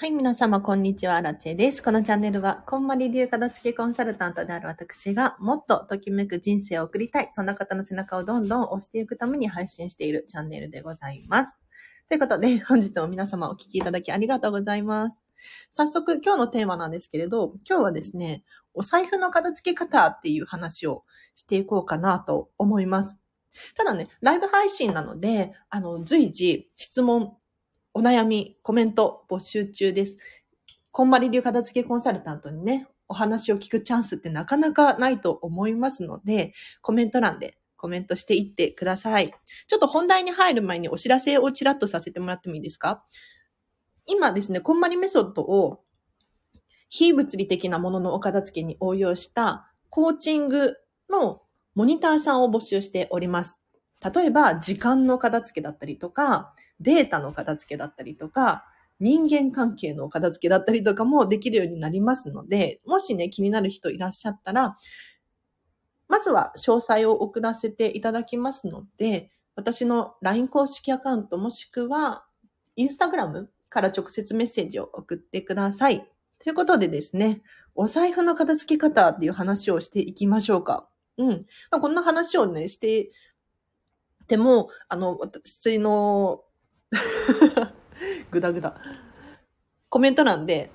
はい、皆様、こんにちは。ラチェです。このチャンネルは、こんまり流片付けコンサルタントである私が、もっとときめく人生を送りたい、そんな方の背中をどんどん押していくために配信しているチャンネルでございます。ということで、本日も皆様お聞きいただきありがとうございます。早速、今日のテーマなんですけれど、今日はですね、お財布の片付け方っていう話をしていこうかなと思います。ただね、ライブ配信なので、あの、随時質問、お悩み、コメント募集中です。こんまり流片付けコンサルタントにね、お話を聞くチャンスってなかなかないと思いますので、コメント欄でコメントしていってください。ちょっと本題に入る前にお知らせをちらっとさせてもらってもいいですか？今ですね、こんまりメソッドを非物理的なもののお片付けに応用したコーチングのモニターさんを募集しております。例えば、時間の片付けだったりとか、データの片付けだったりとか、人間関係の片付けだったりとかもできるようになりますので、もしね、気になる人いらっしゃったら、まずは詳細を送らせていただきますので、私の LINE 公式アカウントもしくは、インスタグラムから直接メッセージを送ってください。ということでですね、お財布の片付け方っていう話をしていきましょうか。うん。まあ、こんな話をね、してても、あの、私のぐだぐだ。コメント欄で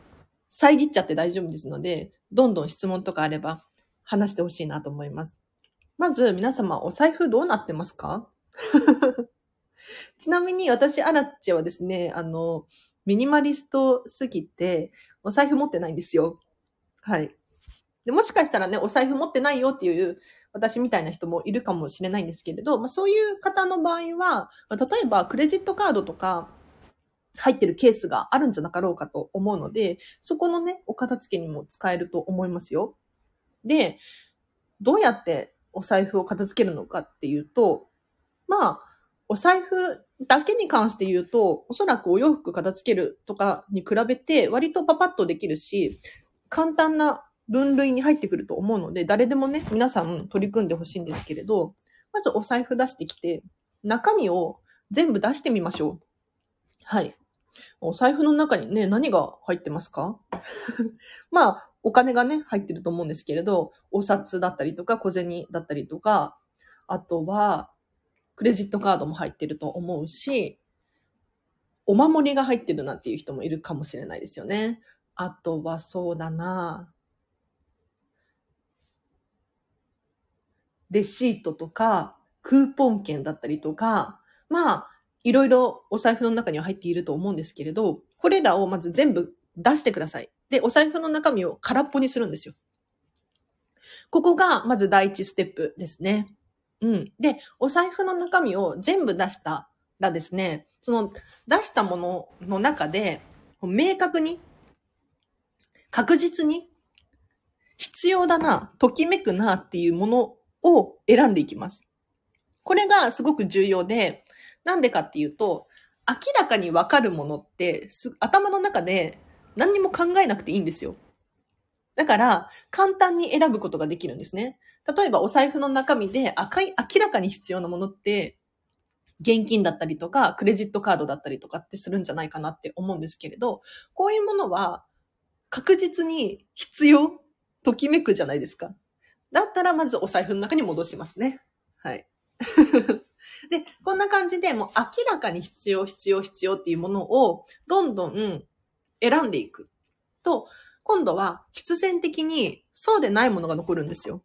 遮っちゃって大丈夫ですので、どんどん質問とかあれば話してほしいなと思います。まず、皆様、お財布どうなってますか？ちなみに私、アラッチはですね、あの、ミニマリストすぎて、お財布持ってないんですよ。はい。で、もしかしたらね、お財布持ってないよっていう私みたいな人もいるかもしれないんですけれど、まあ、そういう方の場合は、ま例えばクレジットカードとか入ってるケースがあるんじゃなかろうかと思うので、そこのね、お片付けにも使えると思いますよ。で、どうやってお財布を片付けるのかっていうと、まあ、お財布だけに関して言うと、おそらくお洋服片付けるとかに比べて割とパパッとできるし、簡単な分類に入ってくると思うので、誰でもね、皆さん取り組んでほしいんですけれど、まずお財布出してきて、中身を全部出してみましょう。はい。お財布の中にね、何が入ってますか？まあ、お金がね、入ってると思うんですけれど、お札だったりとか、小銭だったりとか、あとは、クレジットカードも入ってると思うし、お守りが入ってるなんていう人もいるかもしれないですよね。あとはそうだなレシートとか、クーポン券だったりとか、まあ、いろいろお財布の中には入っていると思うんですけれど、これらをまず全部出してください。で、お財布の中身を空っぽにするんですよ。ここがまず第一ステップですね。うん。で、お財布の中身を全部出したらですね、その出したものの中で、明確に、確実に、必要だな、ときめくなっていうものを選んでいきます。これがすごく重要で、なんでかっていうと、明らかにわかるものって頭の中で何にも考えなくていいんですよ。だから、簡単に選ぶことができるんですね。例えば、お財布の中身で赤い、明らかに必要なものって、現金だったりとか、クレジットカードだったりとかってするんじゃないかなって思うんですけれど、こういうものは確実に必要ときめくじゃないですか。だったらまずお財布の中に戻しますね。はい。で、こんな感じでもう明らかに必要、必要、必要っていうものをどんどん選んでいくと、今度は必然的にそうでないものが残るんですよ。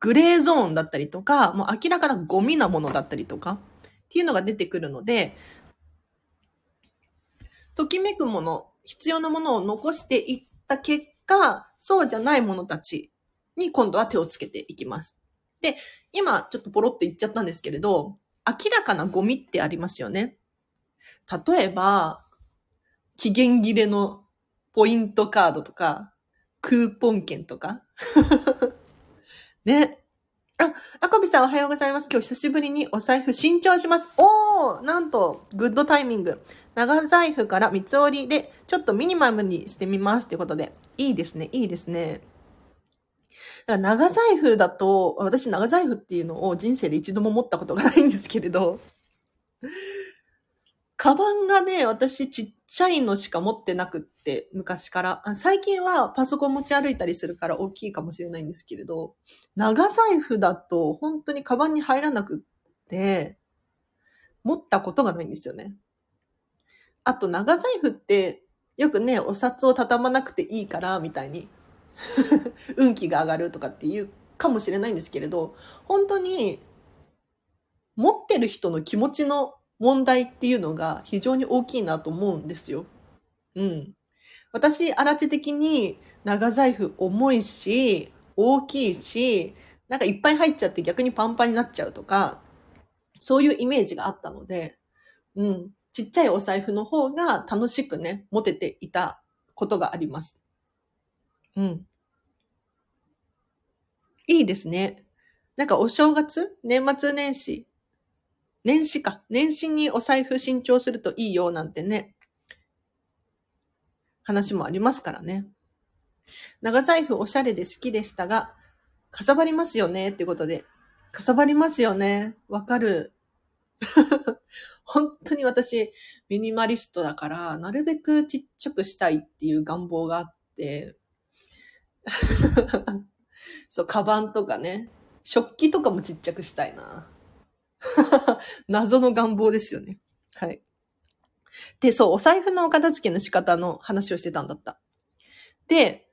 グレーゾーンだったりとか、もう明らかなゴミなものだったりとかっていうのが出てくるので、ときめくもの、必要なものを残していった結果、そうじゃないものたちに今度は手をつけていきます。で、今ちょっとポロッと言っちゃったんですけれど、明らかなゴミってありますよね。例えば、期限切れのポイントカードとか、クーポン券とか。ね。あ、あこびさんおはようございます。今日久しぶりにお財布新調します。おーなんと、グッドタイミング。長財布から三つ折りで、ちょっとミニマムにしてみますってことで。いいですね、いいですね。だから長財布だと、私長財布っていうのを人生で一度も持ったことがないんですけれど、カバンがね、私ちっちゃいのしか持ってなくって、昔から。最近はパソコン持ち歩いたりするから大きいかもしれないんですけれど、長財布だと本当にカバンに入らなくって、持ったことがないんですよね。あと長財布って、よくね、お札を畳まなくていいから、みたいに、運気が上がるとかっていうかもしれないんですけれど、本当に、持ってる人の気持ちの問題っていうのが非常に大きいなと思うんですよ。うん。私、アラチ的に長財布重いし、大きいし、なんかいっぱい入っちゃって逆にパンパンになっちゃうとか、そういうイメージがあったので、うん。ちっちゃいお財布の方が楽しくね、持てていたことがあります。うん。いいですね。なんかお正月年末年始年始か。年始にお財布新調するといいよなんてね。話もありますからね。長財布おしゃれで好きでしたが、かさばりますよねってことで。かさばりますよね。わかる。本当に私、ミニマリストだから、なるべくちっちゃくしたいっていう願望があって、そう、カバンとかね、食器とかもちっちゃくしたいな。謎の願望ですよね。はい。で、そう、お財布のお片付けの仕方の話をしてたんだった。で、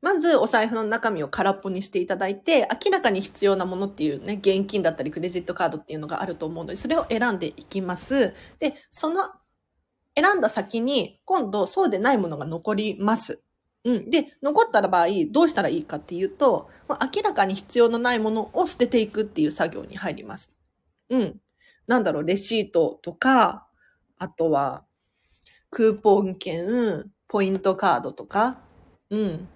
まずお財布の中身を空っぽにしていただいて、明らかに必要なものっていうね、現金だったりクレジットカードっていうのがあると思うので、それを選んでいきます。で、その選んだ先に、今度そうでないものが残ります。うん。で、残った場合、どうしたらいいかっていうと、明らかに必要のないものを捨てていくっていう作業に入ります。うん。なんだろう、レシートとか、あとは、クーポン券、ポイントカードとか、うん。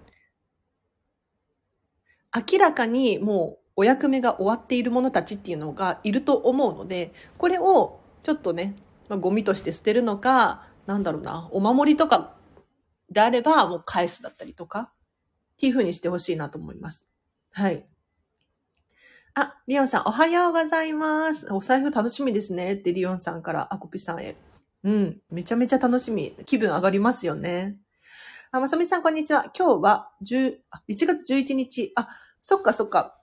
明らかにもうお役目が終わっているものたちっていうのがいると思うので、これをちょっとね、まあ、ゴミとして捨てるのか、なんだろうな、お守りとかであればもう返すだったりとか、っていう風にしてほしいなと思います。はい。あ、リオンさん、おはようございます。お財布楽しみですね。ってリオンさんからアコピさんへ。うん。めちゃめちゃ楽しみ。気分上がりますよね。あ、まさみさん、こんにちは。今日は11月11日。あ、そっかそっか。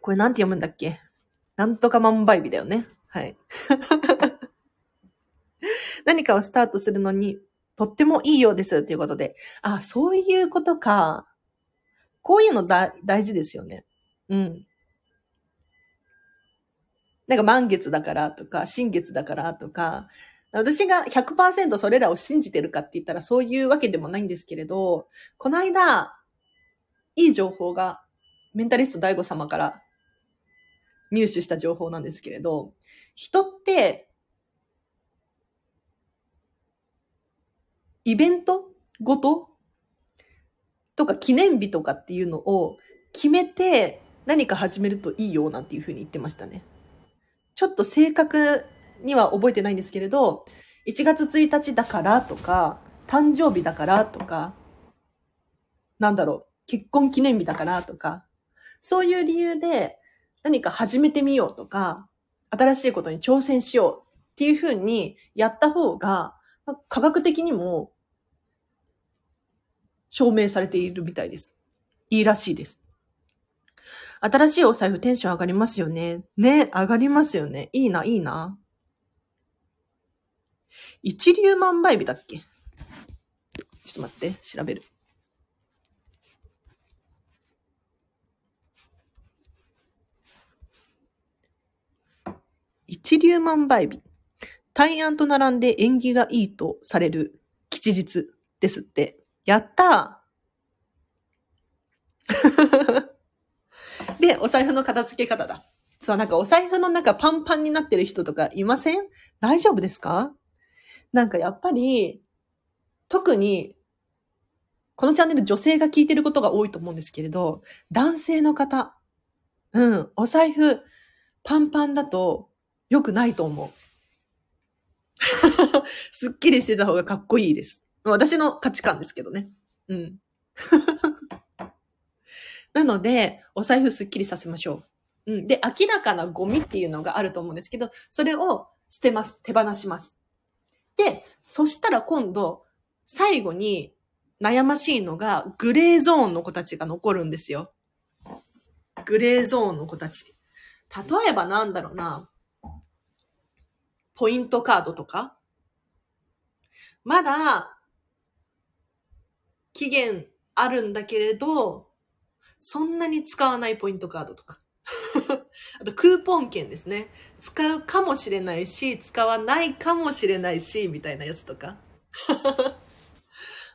これなんて読むんだっけ？なんとか万倍日だよね。はい。何かをスタートするのに、とってもいいようです。ということで。あ、そういうことか。こういうのだ大事ですよね。うん。なんか満月だからとか、新月だからとか、私が100%それらを信じてるかって言ったらそういうわけでもないんですけれど、この間、いい情報がメンタリスト大悟様から入手した情報なんですけれど、人って、イベントごと？とか記念日とかっていうのを決めて何か始めるといいよなんていうふうに言ってましたね。ちょっと正確には覚えてないんですけれど、1月1日だからとか、誕生日だからとか、なんだろう、結婚記念日だからとか、そういう理由で何か始めてみようとか、新しいことに挑戦しようっていうふうにやった方が、科学的にも証明されているみたいです。いいらしいです。新しいお財布テンション上がりますよね。ね、上がりますよね。いいな、いいな。一粒万倍日だっけ？ちょっと待って、調べる。一粒万倍日。大安と並んで縁起がいいとされる吉日ですって。やったー で、お財布の片付け方だ。そう、なんかお財布の中パンパンになってる人とかいません？大丈夫ですか？なんかやっぱり、特に、このチャンネル女性が聞いてることが多いと思うんですけれど、男性の方、うん、お財布パンパンだと良くないと思う。すっきりしてた方がかっこいいです。私の価値観ですけどね。うん。なので、お財布すっきりさせましょう。うん。で、明らかなゴミっていうのがあると思うんですけど、それを捨てます。手放します。で、そしたら今度、最後に悩ましいのが、グレーゾーンの子たちが残るんですよ。グレーゾーンの子たち。例えばなんだろうな。ポイントカードとか？まだ、期限あるんだけれど、そんなに使わないポイントカードとか。あと、クーポン券ですね。使うかもしれないし、使わないかもしれないし、みたいなやつとか。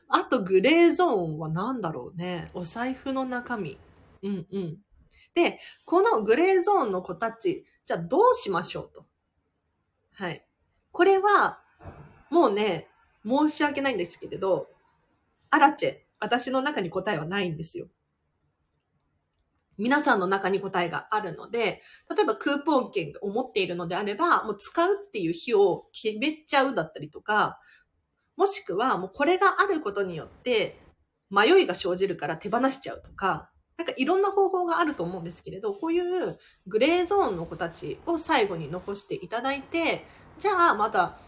あと、グレーゾーンは何だろうね。お財布の中身。うんうん。で、このグレーゾーンの子たち、じゃあどうしましょうと。はい。これは、もうね、申し訳ないんですけれど、アラチェ、私の中に答えはないんですよ。皆さんの中に答えがあるので、例えばクーポン券を持っているのであれば、もう使うっていう日を決めちゃうだったりとか、もしくはもうこれがあることによって迷いが生じるから手放しちゃうとか、なんかいろんな方法があると思うんですけれど、こういうグレーゾーンの子たちを最後に残していただいて、じゃあまた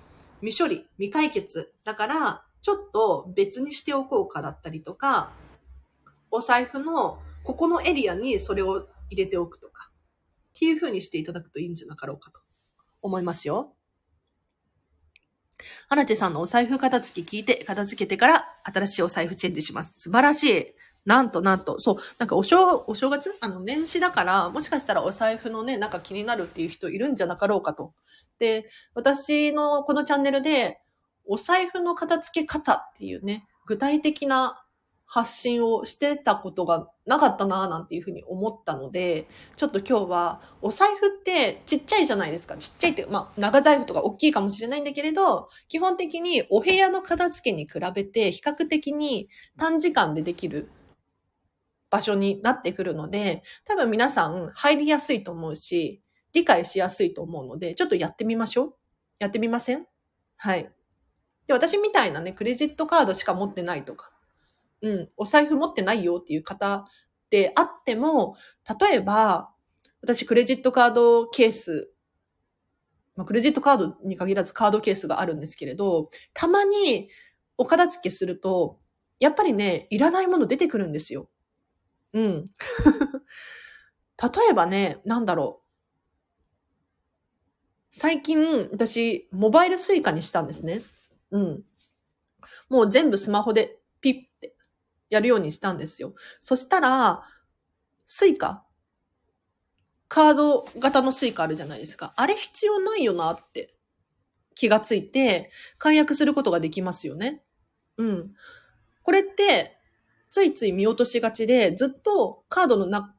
未処理、未解決だからちょっと別にしておこうかだったりとか、お財布のここのエリアにそれを入れておくとか、っていう風にしていただくといいんじゃなかろうかと思いますよ。はなちさんのお財布片付き聞いて、片付けてから新しいお財布チェンジします。素晴らしい。なんとなんと、そう、なんかお正、お正月？あの、年始だから、もしかしたらお財布のね、なんか気になるっていう人いるんじゃなかろうかと。で、私のこのチャンネルで、お財布の片付け方っていうね、具体的な発信をしてたことがなかったなぁなんていうふうに思ったので、ちょっと今日はお財布ってちっちゃいじゃないですか。ちっちゃいって、まあ長財布とか大きいかもしれないんだけれど、基本的にお部屋の片付けに比べて比較的に短時間でできる場所になってくるので、多分皆さん入りやすいと思うし、理解しやすいと思うので、ちょっとやってみましょう。やってみません？はい。で、私みたいなね、クレジットカードしか持ってないとか、うん、お財布持ってないよっていう方であっても、例えば、私クレジットカードケース、まあ、クレジットカードに限らずカードケースがあるんですけれど、たまにお片付けすると、やっぱりね、いらないもの出てくるんですよ。うん。例えばね、なんだろう。最近、私、モバイルスイカにしたんですね。うん。もう全部スマホでピッてやるようにしたんですよ。そしたら、スイカカード型のスイカあるじゃないですか。あれ必要ないよなって気がついて、解約することができますよね。うん。これって、ついつい見落としがちで、ずっとカードのな、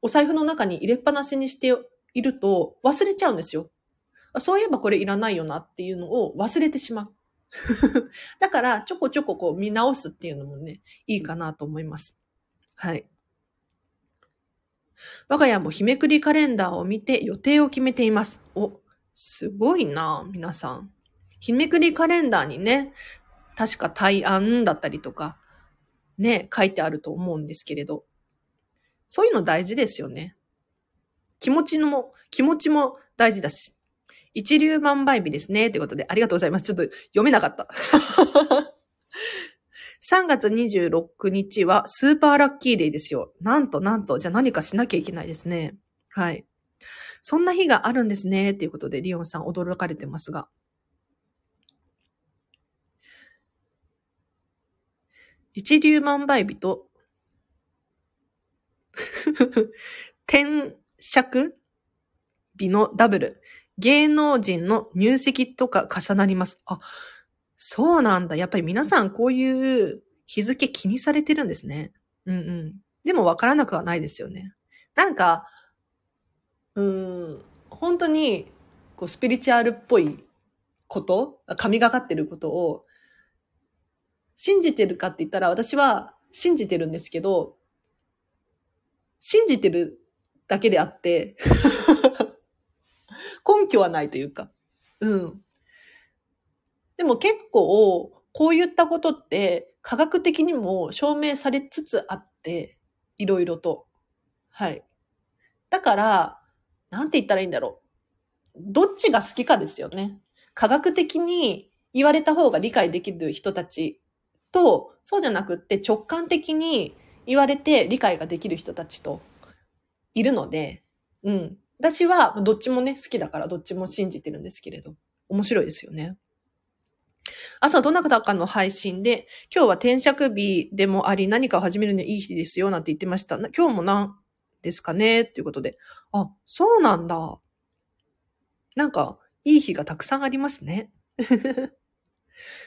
お財布の中に入れっぱなしにしていると忘れちゃうんですよ。そういえばこれいらないよなっていうのを忘れてしまう。だから、ちょこちょここう見直すっていうのもね、いいかなと思います。はい。我が家も日めくりカレンダーを見て予定を決めています。お、すごいな皆さん。日めくりカレンダーにね、確か対案だったりとか、ね、書いてあると思うんですけれど、そういうの大事ですよね。気持ちのも、気持ちも大事だし。一粒万倍日ですね。ということで、ありがとうございます。ちょっと読めなかった。3月26日はスーパーラッキーデーですよ。なんとなんと、じゃあ何かしなきゃいけないですね。はい。そんな日があるんですね。ということで、リオンさん驚かれてますが。一粒万倍日と、天尺日のダブル。芸能人の入籍とか重なります。あ、そうなんだ。やっぱり皆さんこういう日付気にされてるんですね。うんうん。でもわからなくはないですよね。なんか、うん、本当に、こう、スピリチュアルっぽいこと、神がかってることを、信じてるかって言ったら、私は信じてるんですけど、信じてるだけであって 根拠はないというか。うん。でも結構、こういったことって科学的にも証明されつつあって、いろいろと。はい。だから、なんて言ったらいいんだろう。どっちが好きかですよね。科学的に言われた方が理解できる人たちと、そうじゃなくって直感的に言われて理解ができる人たちといるので、うん。私はどっちもね、好きだからどっちも信じてるんですけれど、面白いですよね。朝どなたかの配信で、今日は転職日でもあり、何かを始めるのいい日ですよ、なんて言ってました。今日も何ですかねっていうことで。あ、そうなんだ。なんか、いい日がたくさんありますね。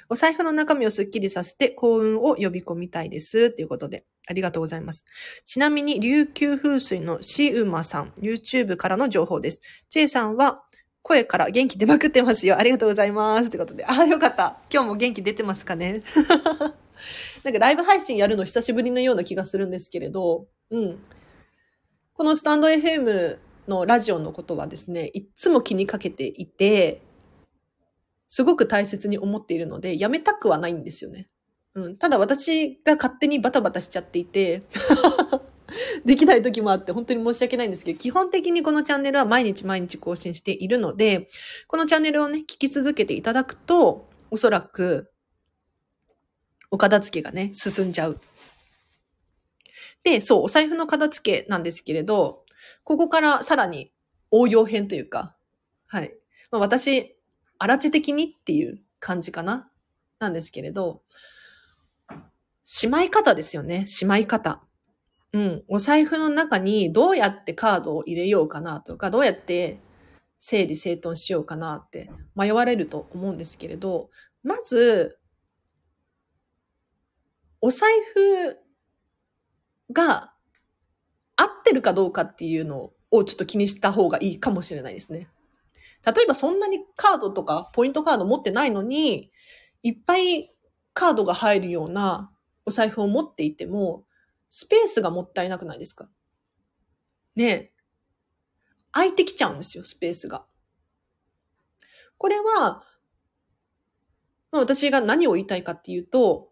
お財布の中身をスッキリさせて幸運を呼び込みたいです。ということで、ありがとうございます。ちなみに、琉球風水のシウマさん、YouTube からの情報です。チェイさんは、声から元気出まくってますよ。ありがとうございます。ということで。あ、よかった。今日も元気出てますかね なんかライブ配信やるの久しぶりのような気がするんですけれど、うん。このスタンド FM のラジオのことはですね、いつも気にかけていて、すごく大切に思っているので、やめたくはないんですよね。うん。ただ私が勝手にバタバタしちゃっていて できない時もあって本当に申し訳ないんですけど、基本的にこのチャンネルは毎日毎日更新しているので、このチャンネルをね、聞き続けていただくと、おそらく、お片付けがね、進んじゃう。で、そう、お財布の片付けなんですけれど、ここからさらに応用編というか、はい。まあ、私、荒地的にっていう感じかななんですけれど、しまい方ですよね。しまい方。うん。お財布の中にどうやってカードを入れようかなとか、どうやって整理整頓しようかなって迷われると思うんですけれど、まず、お財布が合ってるかどうかっていうのをちょっと気にした方がいいかもしれないですね。例えばそんなにカードとかポイントカード持ってないのに、いっぱいカードが入るようなお財布を持っていても、スペースがもったいなくないですか？ねえ。空いてきちゃうんですよ、スペースが。これは、まあ、私が何を言いたいかっていうと、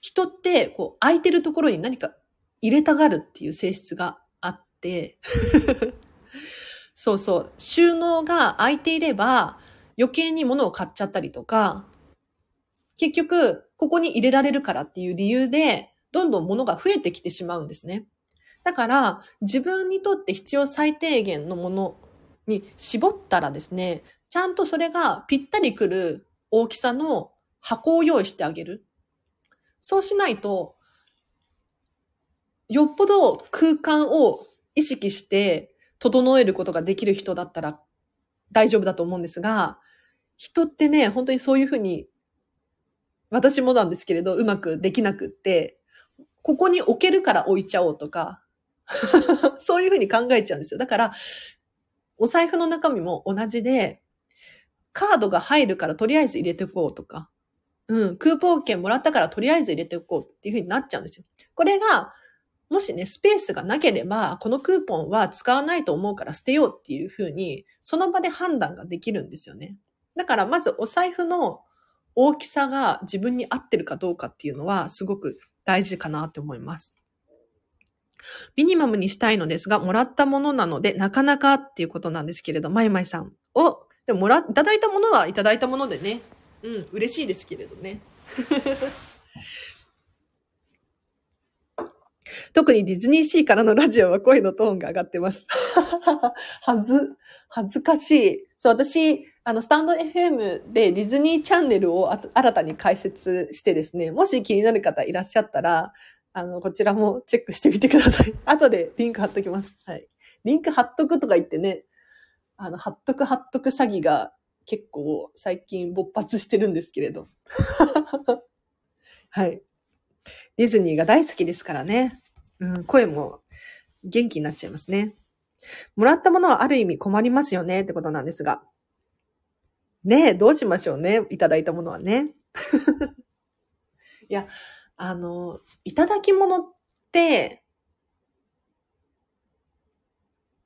人って、こう、空いてるところに何か入れたがるっていう性質があってそうそう、収納が空いていれば、余計に物を買っちゃったりとか、結局、ここに入れられるからっていう理由で、どんどん物が増えてきてしまうんですね。だから、自分にとって必要最低限のものに絞ったらですね、ちゃんとそれがぴったりくる大きさの箱を用意してあげる。そうしないと、よっぽど空間を意識して整えることができる人だったら大丈夫だと思うんですが、人ってね、本当にそういうふうに私もなんですけれど、うまくできなくって、ここに置けるから置いちゃおうとか、そういうふうに考えちゃうんですよ。だから、お財布の中身も同じで、カードが入るからとりあえず入れておこうとか、うん、クーポン券もらったからとりあえず入れておこうっていうふうになっちゃうんですよ。これが、もしね、スペースがなければ、このクーポンは使わないと思うから捨てようっていうふうに、その場で判断ができるんですよね。だからまずお財布の大きさが自分に合ってるかどうかっていうのはすごく大事かなって思います。ミニマムにしたいのですが、もらったものなので、なかなかっていうことなんですけれど、まいまいさん。お、でももら、いただいたものはいただいたものでね。うん、嬉しいですけれどね。特にディズニーシーからのラジオは声のトーンが上がってます。はず、恥ずかしい。そう、私、あの、スタンド FM でディズニーチャンネルを新たに開設してですね、もし気になる方いらっしゃったら、あの、こちらもチェックしてみてください。後でリンク貼っときます。はい。リンク貼っとくとか言ってね、あの、貼っとく貼っとく詐欺が結構最近勃発してるんですけれど。はい。ディズニーが大好きですからね。うん、声も元気になっちゃいますね。もらったものはある意味困りますよねってことなんですが。ねえ、どうしましょうね。いただいたものはね。いや、あの、いただき物って、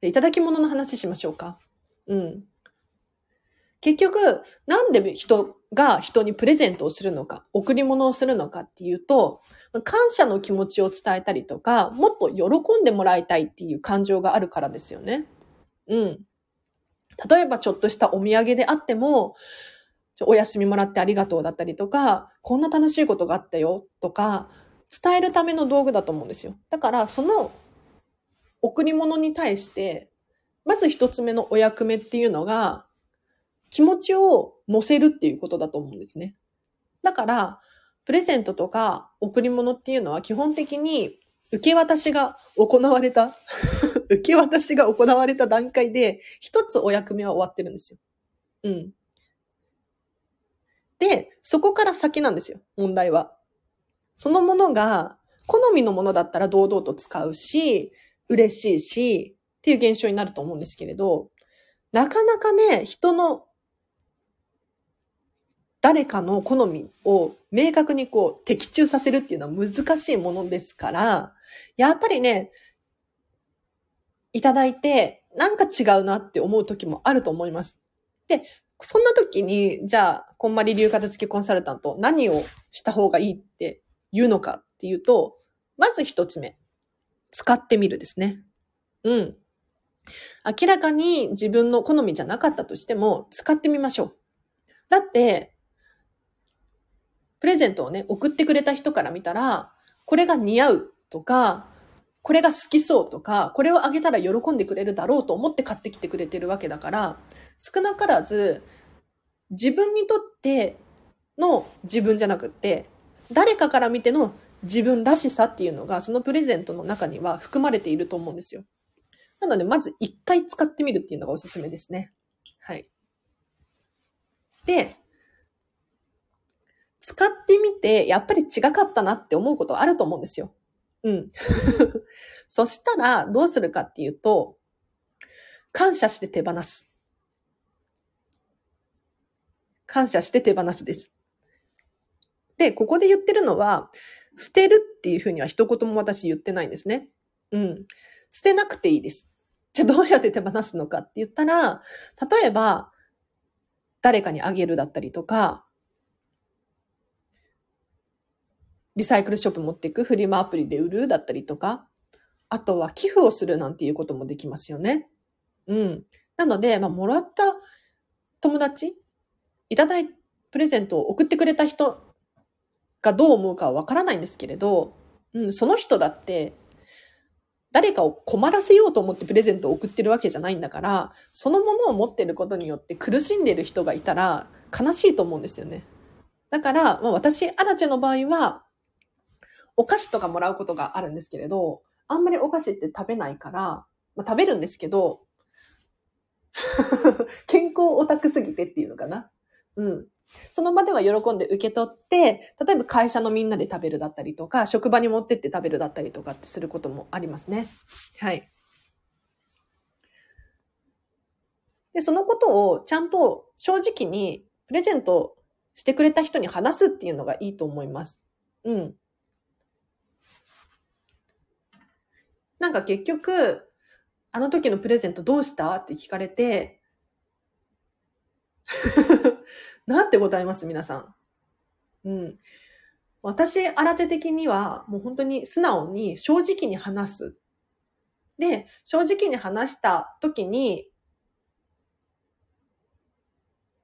いただき物の話しましょうか。うん。結局、なんで人が人にプレゼントをするのか、贈り物をするのかっていうと、感謝の気持ちを伝えたりとか、もっと喜んでもらいたいっていう感情があるからですよね。うん。例えばちょっとしたお土産であっても、お休みもらってありがとうだったりとか、こんな楽しいことがあったよとか、伝えるための道具だと思うんですよ。だから、その贈り物に対して、まず一つ目のお役目っていうのが、気持ちを乗せるっていうことだと思うんですね。だから、プレゼントとか贈り物っていうのは基本的に受け渡しが行われた 受け渡しが行われた段階で、一つお役目は終わってるんですよ。うん。で、そこから先なんですよ、問題は。そのものが、好みのものだったら堂々と使うし、嬉しいし、っていう現象になると思うんですけれど、なかなかね、人の誰かの好みを明確にこう的中させるっていうのは難しいものですから、やっぱりね、いただいて、なんか違うなって思う時もあると思います。で、そんな時に、じゃあ、こんまり流片付けコンサルタント、何をした方がいいって言うのかっていうと、まず一つ目。使ってみるですね。うん。明らかに自分の好みじゃなかったとしても、使ってみましょう。だって、プレゼントをね、送ってくれた人から見たら、これが似合うとか、これが好きそうとか、これをあげたら喜んでくれるだろうと思って買ってきてくれてるわけだから、少なからず、自分にとっての自分じゃなくって、誰かから見ての自分らしさっていうのが、そのプレゼントの中には含まれていると思うんですよ。なので、まず一回使ってみるっていうのがおすすめですね。はい。で、使ってみて、やっぱり違かったなって思うことあると思うんですよ。うん。そしたら、どうするかっていうと、感謝して手放す。感謝して手放すです。で、ここで言ってるのは、捨てるっていうふうには一言も私言ってないんですね。うん。捨てなくていいです。じゃあどうやって手放すのかって言ったら、例えば、誰かにあげるだったりとか、リサイクルショップ持っていくフリマアプリで売るだったりとか、あとは寄付をするなんていうこともできますよね。うん。なので、まあ、もらった友達、いただい、プレゼントを送ってくれた人がどう思うかはわからないんですけれど、うん、その人だって、誰かを困らせようと思ってプレゼントを送ってるわけじゃないんだから、そのものを持ってることによって苦しんでる人がいたら悲しいと思うんですよね。だから、まあ、私、アラチェの場合は、お菓子とかもらうことがあるんですけれど、あんまりお菓子って食べないから、まあ、食べるんですけど、健康オタクすぎてっていうのかな。うん。その場では喜んで受け取って、例えば会社のみんなで食べるだったりとか、職場に持ってって食べるだったりとかってすることもありますね。はい。で、そのことをちゃんと正直にプレゼントしてくれた人に話すっていうのがいいと思います。うん。なんか結局、あの時のプレゼントどうした？って聞かれて、なんて答えます？皆さん。うん。私、新手的には、もう本当に素直に正直に話す。で、正直に話した時に、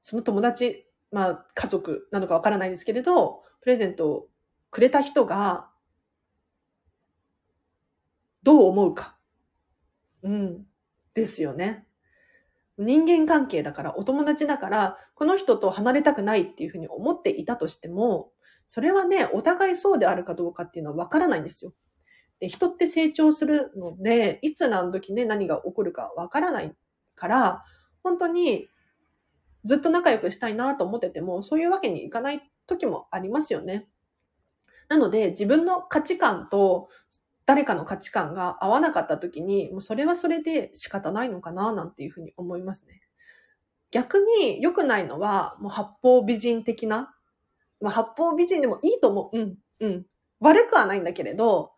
その友達、まあ家族なのかわからないですけれど、プレゼントをくれた人が、どう思うか。うん。ですよね。人間関係だから、お友達だから、この人と離れたくないっていうふうに思っていたとしても、それはね、お互いそうであるかどうかっていうのはわからないんですよ。で、人って成長するので、いつ何時ね、何が起こるかわからないから、本当にずっと仲良くしたいなと思ってても、そういうわけにいかない時もありますよね。なので、自分の価値観と誰かの価値観が合わなかった時に、もうそれはそれで仕方ないのかな、なんていうふうに思いますね。逆に良くないのは、もう八方美人的な、まあ八方美人でもいいと思う。うん、うん。悪くはないんだけれど、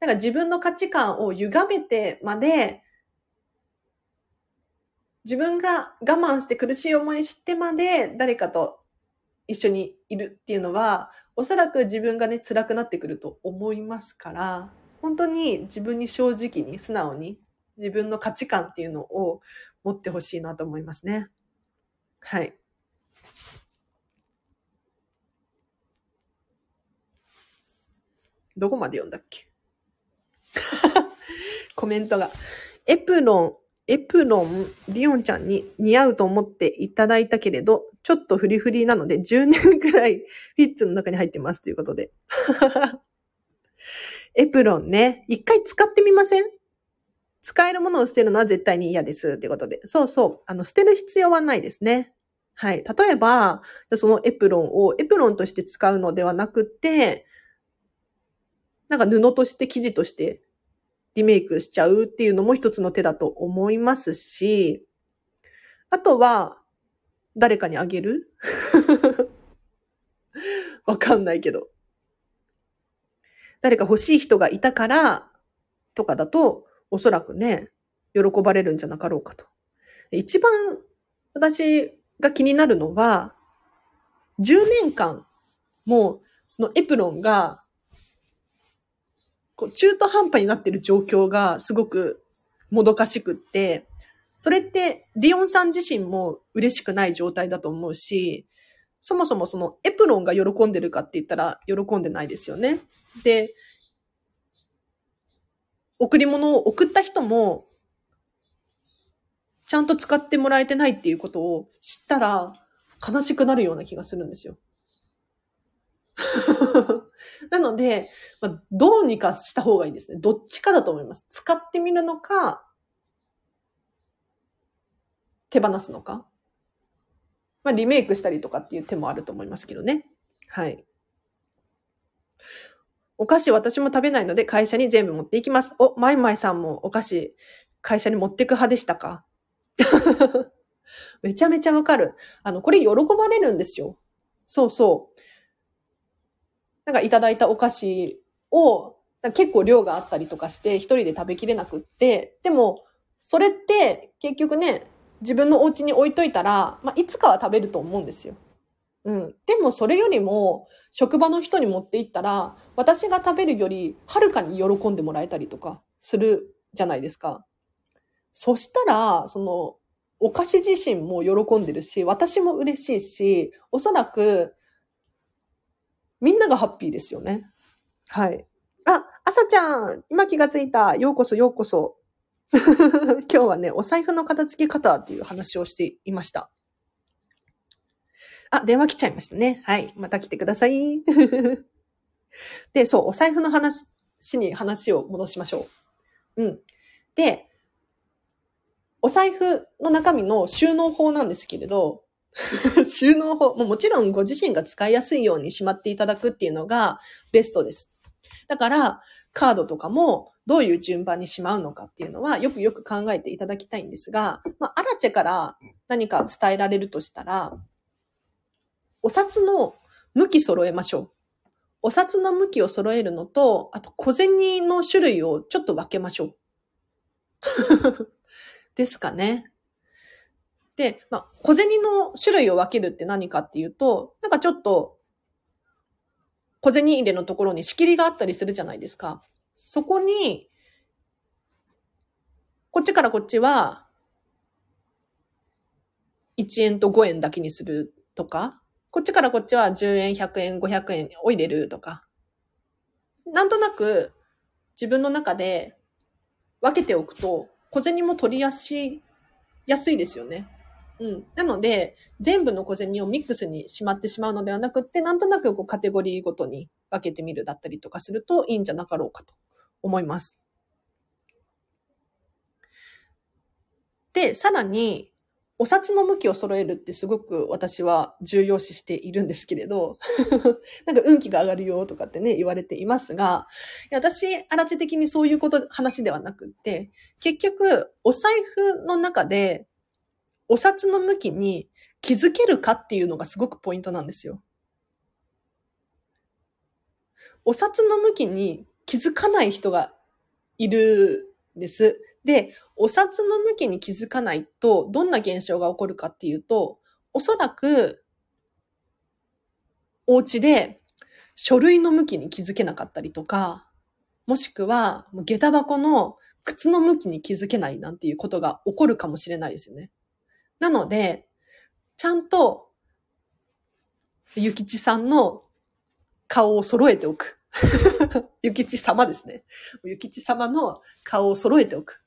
なんか自分の価値観を歪めてまで、自分が我慢して苦しい思いしてまで誰かと一緒にいるっていうのは、おそらく自分がね、辛くなってくると思いますから、本当に自分に正直に素直に自分の価値観っていうのを持ってほしいなと思いますね。はい。どこまで読んだっけ？コメントが。エプロン、エプロン、リオンちゃんに似合うと思っていただいたけれど、ちょっとフリフリなので10年くらいフィッツの中に入ってますということで。エプロンね。一回使ってみません？使えるものを捨てるのは絶対に嫌です。ってことで。そうそう。あの、捨てる必要はないですね。はい。例えば、そのエプロンをエプロンとして使うのではなくて、なんか布として生地としてリメイクしちゃうっていうのも一つの手だと思いますし、あとは、誰かにあげる？わかんないけど。誰か欲しい人がいたから、とかだと、おそらくね、喜ばれるんじゃなかろうかと。一番私が気になるのは、10年間、もう、そのエプロンがこう中途半端になってる状況がすごくもどかしくって、それってリオンさん自身も嬉しくない状態だと思うし、そもそもそのエプロンが喜んでるかって言ったら喜んでないですよね。で、贈り物を送った人も、ちゃんと使ってもらえてないっていうことを知ったら悲しくなるような気がするんですよ。なので、まあ、どうにかした方がいいですね。どっちかだと思います。使ってみるのか、手放すのか。まあ、リメイクしたりとかっていう手もあると思いますけどね。はい。お菓子私も食べないので会社に全部持っていきます。お、マイマイさんもお菓子会社に持ってく派でしたか？めちゃめちゃわかる。あの、これ喜ばれるんですよ。そうそう。なんかいただいたお菓子を結構量があったりとかして一人で食べきれなくって、でもそれって結局ね、自分のお家に置いといたら、まあ、いつかは食べると思うんですよ。うん。でもそれよりも職場の人に持って行ったら、私が食べるよりはるかに喜んでもらえたりとかするじゃないですか。そしたら、その、お菓子自身も喜んでるし、私も嬉しいし、おそらくみんながハッピーですよね。はい。あ、あさちゃん、今気がついた。ようこそようこそ。今日はね、お財布の片付け方っていう話をしていました。あ、電話来ちゃいましたね。はい。また来てください。で、そう、お財布の話に話を戻しましょう。うん。で、お財布の中身の収納法なんですけれど、収納法ももちろんご自身が使いやすいようにしまっていただくっていうのがベストです。だから、カードとかもどういう順番にしまうのかっていうのはよくよく考えていただきたいんですが、まあ、アラチェから何か伝えられるとしたら、お札の向き揃えましょう。お札の向きを揃えるのと、あと小銭の種類をちょっと分けましょう。ですかね。で、まあ、小銭の種類を分けるって何かっていうと、なんかちょっと、小銭入れのところに仕切りがあったりするじゃないですか。そこに、こっちからこっちは、1円と5円だけにするとか、こっちからこっちは10円、100円、500円を入れるとか、なんとなく自分の中で分けておくと小銭も取りやすい、やすいですよね。うん。なので、全部の小銭をミックスにしまってしまうのではなくって、なんとなくこうカテゴリーごとに分けてみるだったりとかするといいんじゃなかろうかと思います。で、さらに、お札の向きを揃えるってすごく私は重要視しているんですけれど、なんか運気が上がるよとかってね、言われていますが、私、あらち的にそういうこと、話ではなくって、結局、お財布の中でお札の向きに気づけるかっていうのがすごくポイントなんですよ。お札の向きに気づかない人がいるんです。で、お札の向きに気づかないと、どんな現象が起こるかっていうと、おそらく、お家で書類の向きに気づけなかったりとか、もしくは、下駄箱の靴の向きに気づけないなんていうことが起こるかもしれないですよね。なので、ちゃんと、ゆきちさんの顔を揃えておく。ゆきち様ですね。ゆきち様の顔を揃えておく。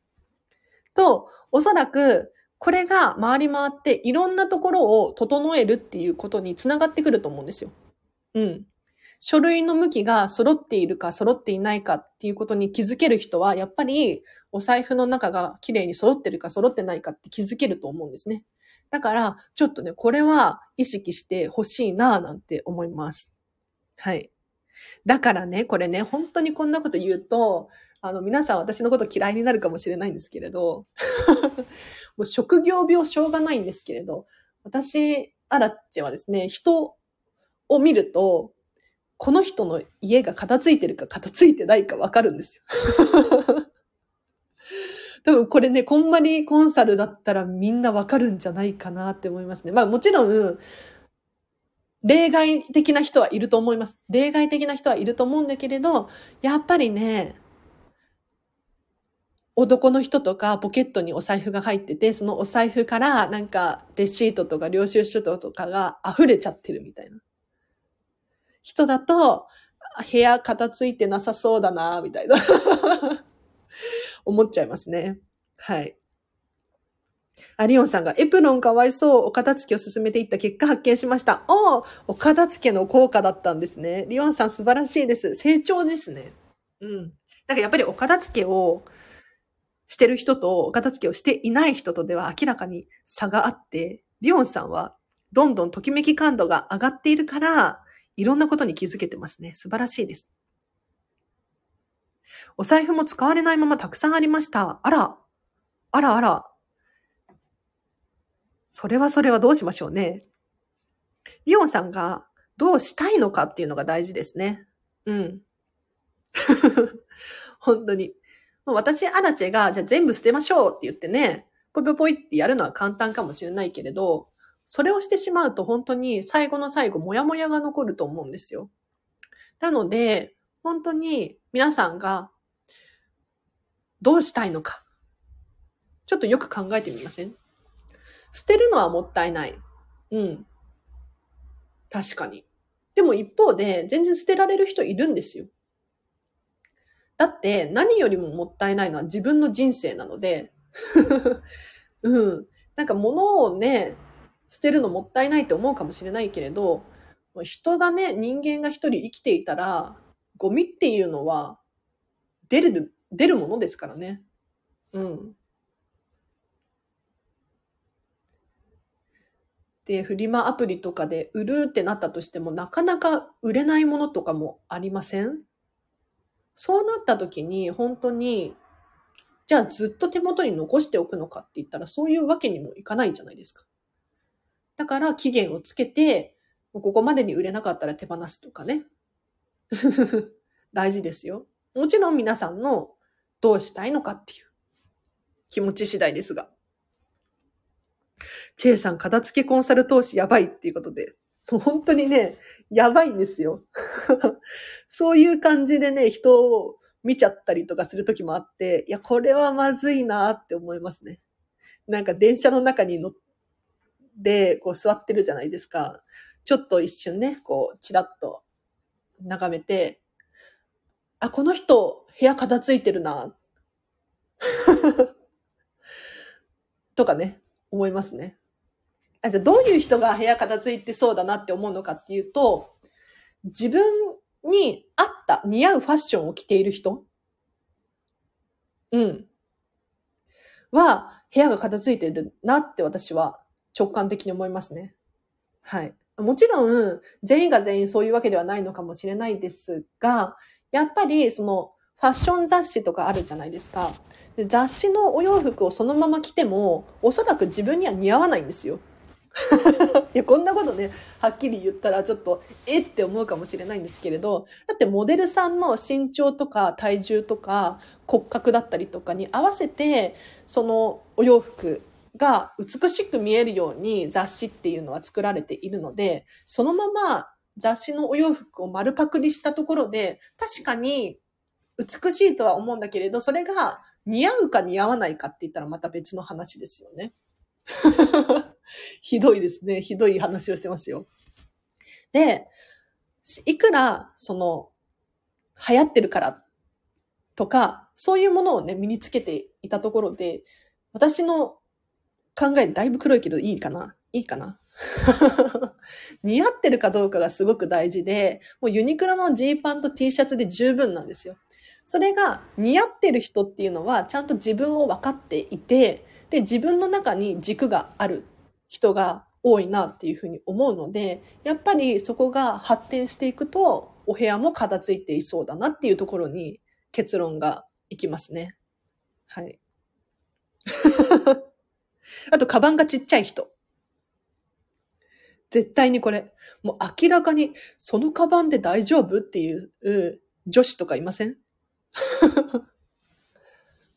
と、おそらく、これが回り回っていろんなところを整えるっていうことにつながってくると思うんですよ。うん。書類の向きが揃っているか揃っていないかっていうことに気づける人は、やっぱりお財布の中が綺麗に揃ってるか揃ってないかって気づけると思うんですね。だから、ちょっとね、これは意識してほしいなぁなんて思います。はい。だからね、これね、本当にこんなこと言うと、あの、皆さん私のこと嫌いになるかもしれないんですけれど、もう職業病しょうがないんですけれど、私、アラッチはですね、人を見ると、この人の家が片付いてるか片付いてないかわかるんですよ。多分これね、こんまりコンサルだったらみんなわかるんじゃないかなって思いますね。まあもちろん、例外的な人はいると思います。例外的な人はいると思うんだけれど、やっぱりね、男の人とかポケットにお財布が入ってて、そのお財布からなんかレシートとか領収書とかが溢れちゃってるみたいな。人だと、部屋片付いてなさそうだな、みたいな 思っちゃいますね。はい。アリオンさんがエプロンかわいそう、お片付けを進めていった結果発見しました。おお片付けの効果だったんですね。リオンさん素晴らしいです。成長ですね。うん。なんかやっぱりお片付けをしてる人とお片付けをしていない人とでは明らかに差があって、リオンさんはどんどんときめき感度が上がっているから、いろんなことに気づけてますね。素晴らしいです。お財布も使われないままたくさんありました。あら、あらあら。それはそれはどうしましょうね。リオンさんがどうしたいのかっていうのが大事ですね。うん。本当に。私、アラチェが、じゃあ全部捨てましょうって言ってね、ぽいぽいぽいってやるのは簡単かもしれないけれど、それをしてしまうと本当に最後の最後、もやもやが残ると思うんですよ。なので、本当に皆さんがどうしたいのか。ちょっとよく考えてみません？捨てるのはもったいない。うん。確かに。でも一方で、全然捨てられる人いるんですよ。だって何よりももったいないのは自分の人生なので、うん。なんか物をね、捨てるのもったいないって思うかもしれないけれど、人がね、人間が一人生きていたら、ゴミっていうのは出る、出るものですからね。うん。で、フリマアプリとかで売るってなったとしても、なかなか売れないものとかもありません？そうなった時に、本当に、じゃあずっと手元に残しておくのかって言ったら、そういうわけにもいかないじゃないですか。だから期限をつけて、ここまでに売れなかったら手放すとかね。大事ですよ。もちろん皆さんのどうしたいのかっていう気持ち次第ですが。チェイさん、片付けコンサル投資やばいっていうことで。もう本当にね、やばいんですよ。そういう感じでね、人を見ちゃったりとかするときもあって、いや、これはまずいなって思いますね。なんか電車の中に乗っで、こう座ってるじゃないですか。ちょっと一瞬ね、こう、ちらっと眺めて、あ、この人、部屋片付いてるな。とかね、思いますね。あじゃあどういう人が部屋片付いてそうだなって思うのかっていうと、自分に合った似合うファッションを着ている人うん。は、部屋が片付いてるなって私は直感的に思いますね。はい。もちろん、全員が全員そういうわけではないのかもしれないですが、やっぱりそのファッション雑誌とかあるじゃないですか。で雑誌のお洋服をそのまま着ても、おそらく自分には似合わないんですよ。いや、こんなことね、はっきり言ったらちょっと、えって思うかもしれないんですけれど、だってモデルさんの身長とか体重とか骨格だったりとかに合わせて、そのお洋服が美しく見えるように雑誌っていうのは作られているので、そのまま雑誌のお洋服を丸パクリしたところで、確かに美しいとは思うんだけれど、それが似合うか似合わないかって言ったらまた別の話ですよね。ひどいですね。ひどい話をしてますよ。で、いくら、その、流行ってるからとか、そういうものをね、身につけていたところで、私の考えだいぶ黒いけどいいかな？いいかな？似合ってるかどうかがすごく大事で、もうユニクロのジーパンと T シャツで十分なんですよ。それが似合ってる人っていうのはちゃんと自分を分かっていて、で、自分の中に軸がある人が多いなっていうふうに思うので、やっぱりそこが発展していくと、お部屋も片付いていそうだなっていうところに結論がいきますね。はい。あと、カバンがちっちゃい人。絶対にこれ、もう明らかに、そのカバンで大丈夫っていう女子とかいません？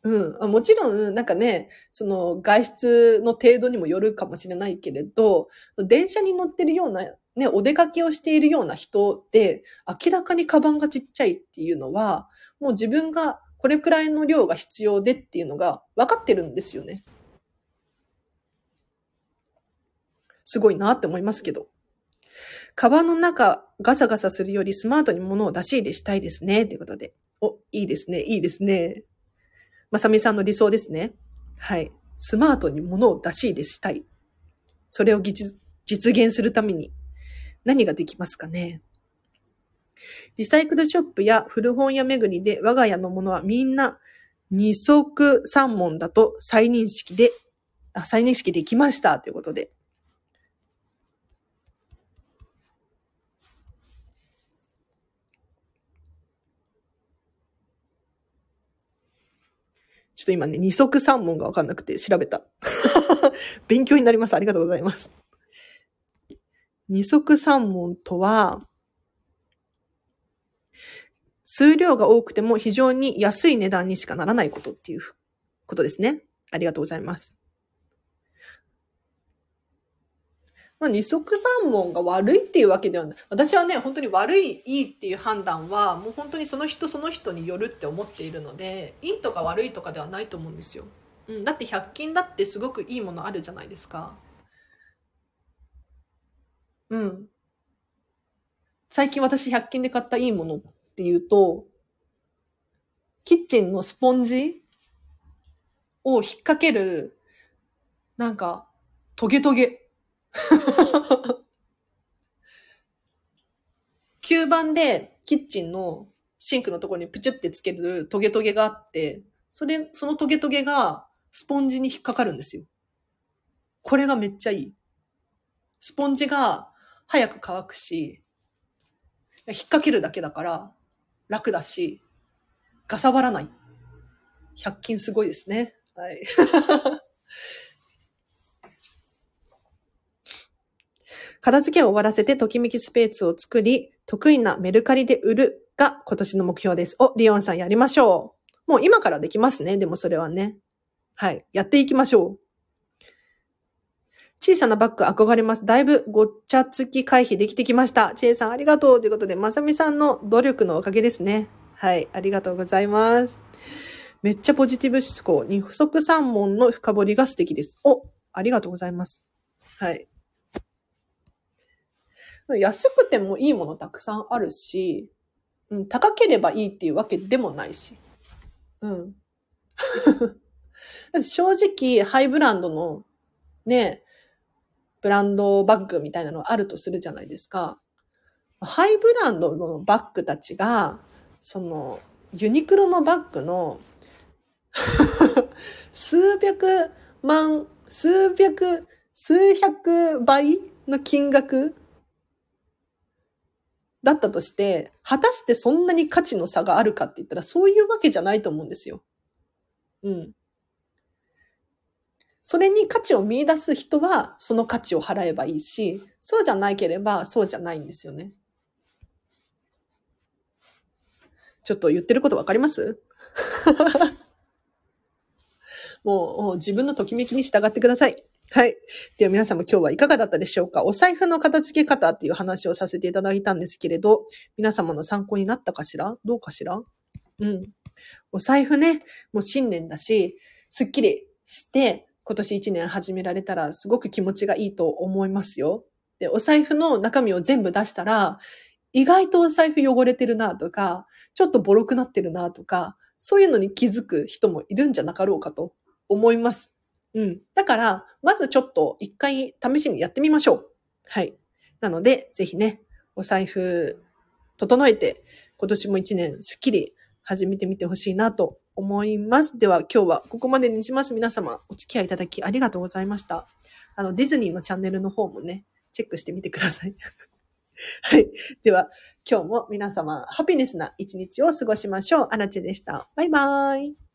うんあ。もちろん、なんかね、その外出の程度にもよるかもしれないけれど、電車に乗ってるような、ね、お出かけをしているような人で、明らかにカバンがちっちゃいっていうのは、もう自分がこれくらいの量が必要でっていうのが分かってるんですよね。すごいなって思いますけど。カバンの中ガサガサするよりスマートに物を出し入れしたいですね。ということで。お、いいですね。いいですね。まさみさんの理想ですね。はい。スマートに物を出し入れしたい。それを実現するために何ができますかね。リサイクルショップや古本屋巡りで我が家のものはみんな二足三門だと再認識で、あ再認識できましたということで。ちょっと今ね、二足三問がわかんなくて調べた。勉強になります。ありがとうございます。二足三問とは、数量が多くても非常に安い値段にしかならないことっていうことですね。ありがとうございます。まあ、二足三門が悪いっていうわけではない。私はね、本当に悪い、いいっていう判断は、もう本当にその人その人によるって思っているので、いいとか悪いとかではないと思うんですよ。うん、だって100均だってすごくいいものあるじゃないですか。うん。最近私100均で買ったいいものっていうと、キッチンのスポンジを引っ掛ける、なんか、トゲトゲ。吸盤でキッチンのシンクのところにプチュってつけるトゲトゲがあって、それ、そのトゲトゲがスポンジに引っかかるんですよ。これがめっちゃいい。スポンジが早く乾くし、引っ掛けるだけだから楽だし、かさばらない。100均すごいですね。はい。片付けを終わらせてときめきスペースを作り、得意なメルカリで売るが今年の目標です。お、リオンさんやりましょう。もう今からできますね。でもそれはね。はい。やっていきましょう。小さなバッグ憧れます。だいぶごっちゃつき回避できてきました。チェイさんありがとうということで、まさみさんの努力のおかげですね。はい。ありがとうございます。めっちゃポジティブ思考。二足三門の深掘りが素敵です。お、ありがとうございます。はい。安くてもいいものたくさんあるし、うん、高ければいいっていうわけでもないし。うん。正直、ハイブランドのね、ブランドバッグみたいなのあるとするじゃないですか。ハイブランドのバッグたちが、その、ユニクロのバッグの 数百万、数百、数百倍の金額だったとして、果たしてそんなに価値の差があるかって言ったら、そういうわけじゃないと思うんですよ。うん。それに価値を見出す人は、その価値を払えばいいし、そうじゃないければ、そうじゃないんですよね。ちょっと言ってることわかります？もうもう自分のときめきに従ってください。はい。では皆さんも今日はいかがだったでしょうか？お財布の片付け方っていう話をさせていただいたんですけれど、皆様の参考になったかしら？どうかしら？うん。お財布ね、もう新年だし、すっきりして今年1年始められたらすごく気持ちがいいと思いますよ。で、お財布の中身を全部出したら、意外とお財布汚れてるなとか、ちょっとボロくなってるなとか、そういうのに気づく人もいるんじゃなかろうかと思います。うん。だから、まずちょっと一回試しにやってみましょう。はい。なので、ぜひね、お財布整えて、今年も一年すっきり始めてみてほしいなと思います。では今日はここまでにします。皆様お付き合いいただきありがとうございました。あの、ディズニーのチャンネルの方もね、チェックしてみてください。はい。では、今日も皆様、ハピネスな一日を過ごしましょう。アラチェでした。バイバーイ。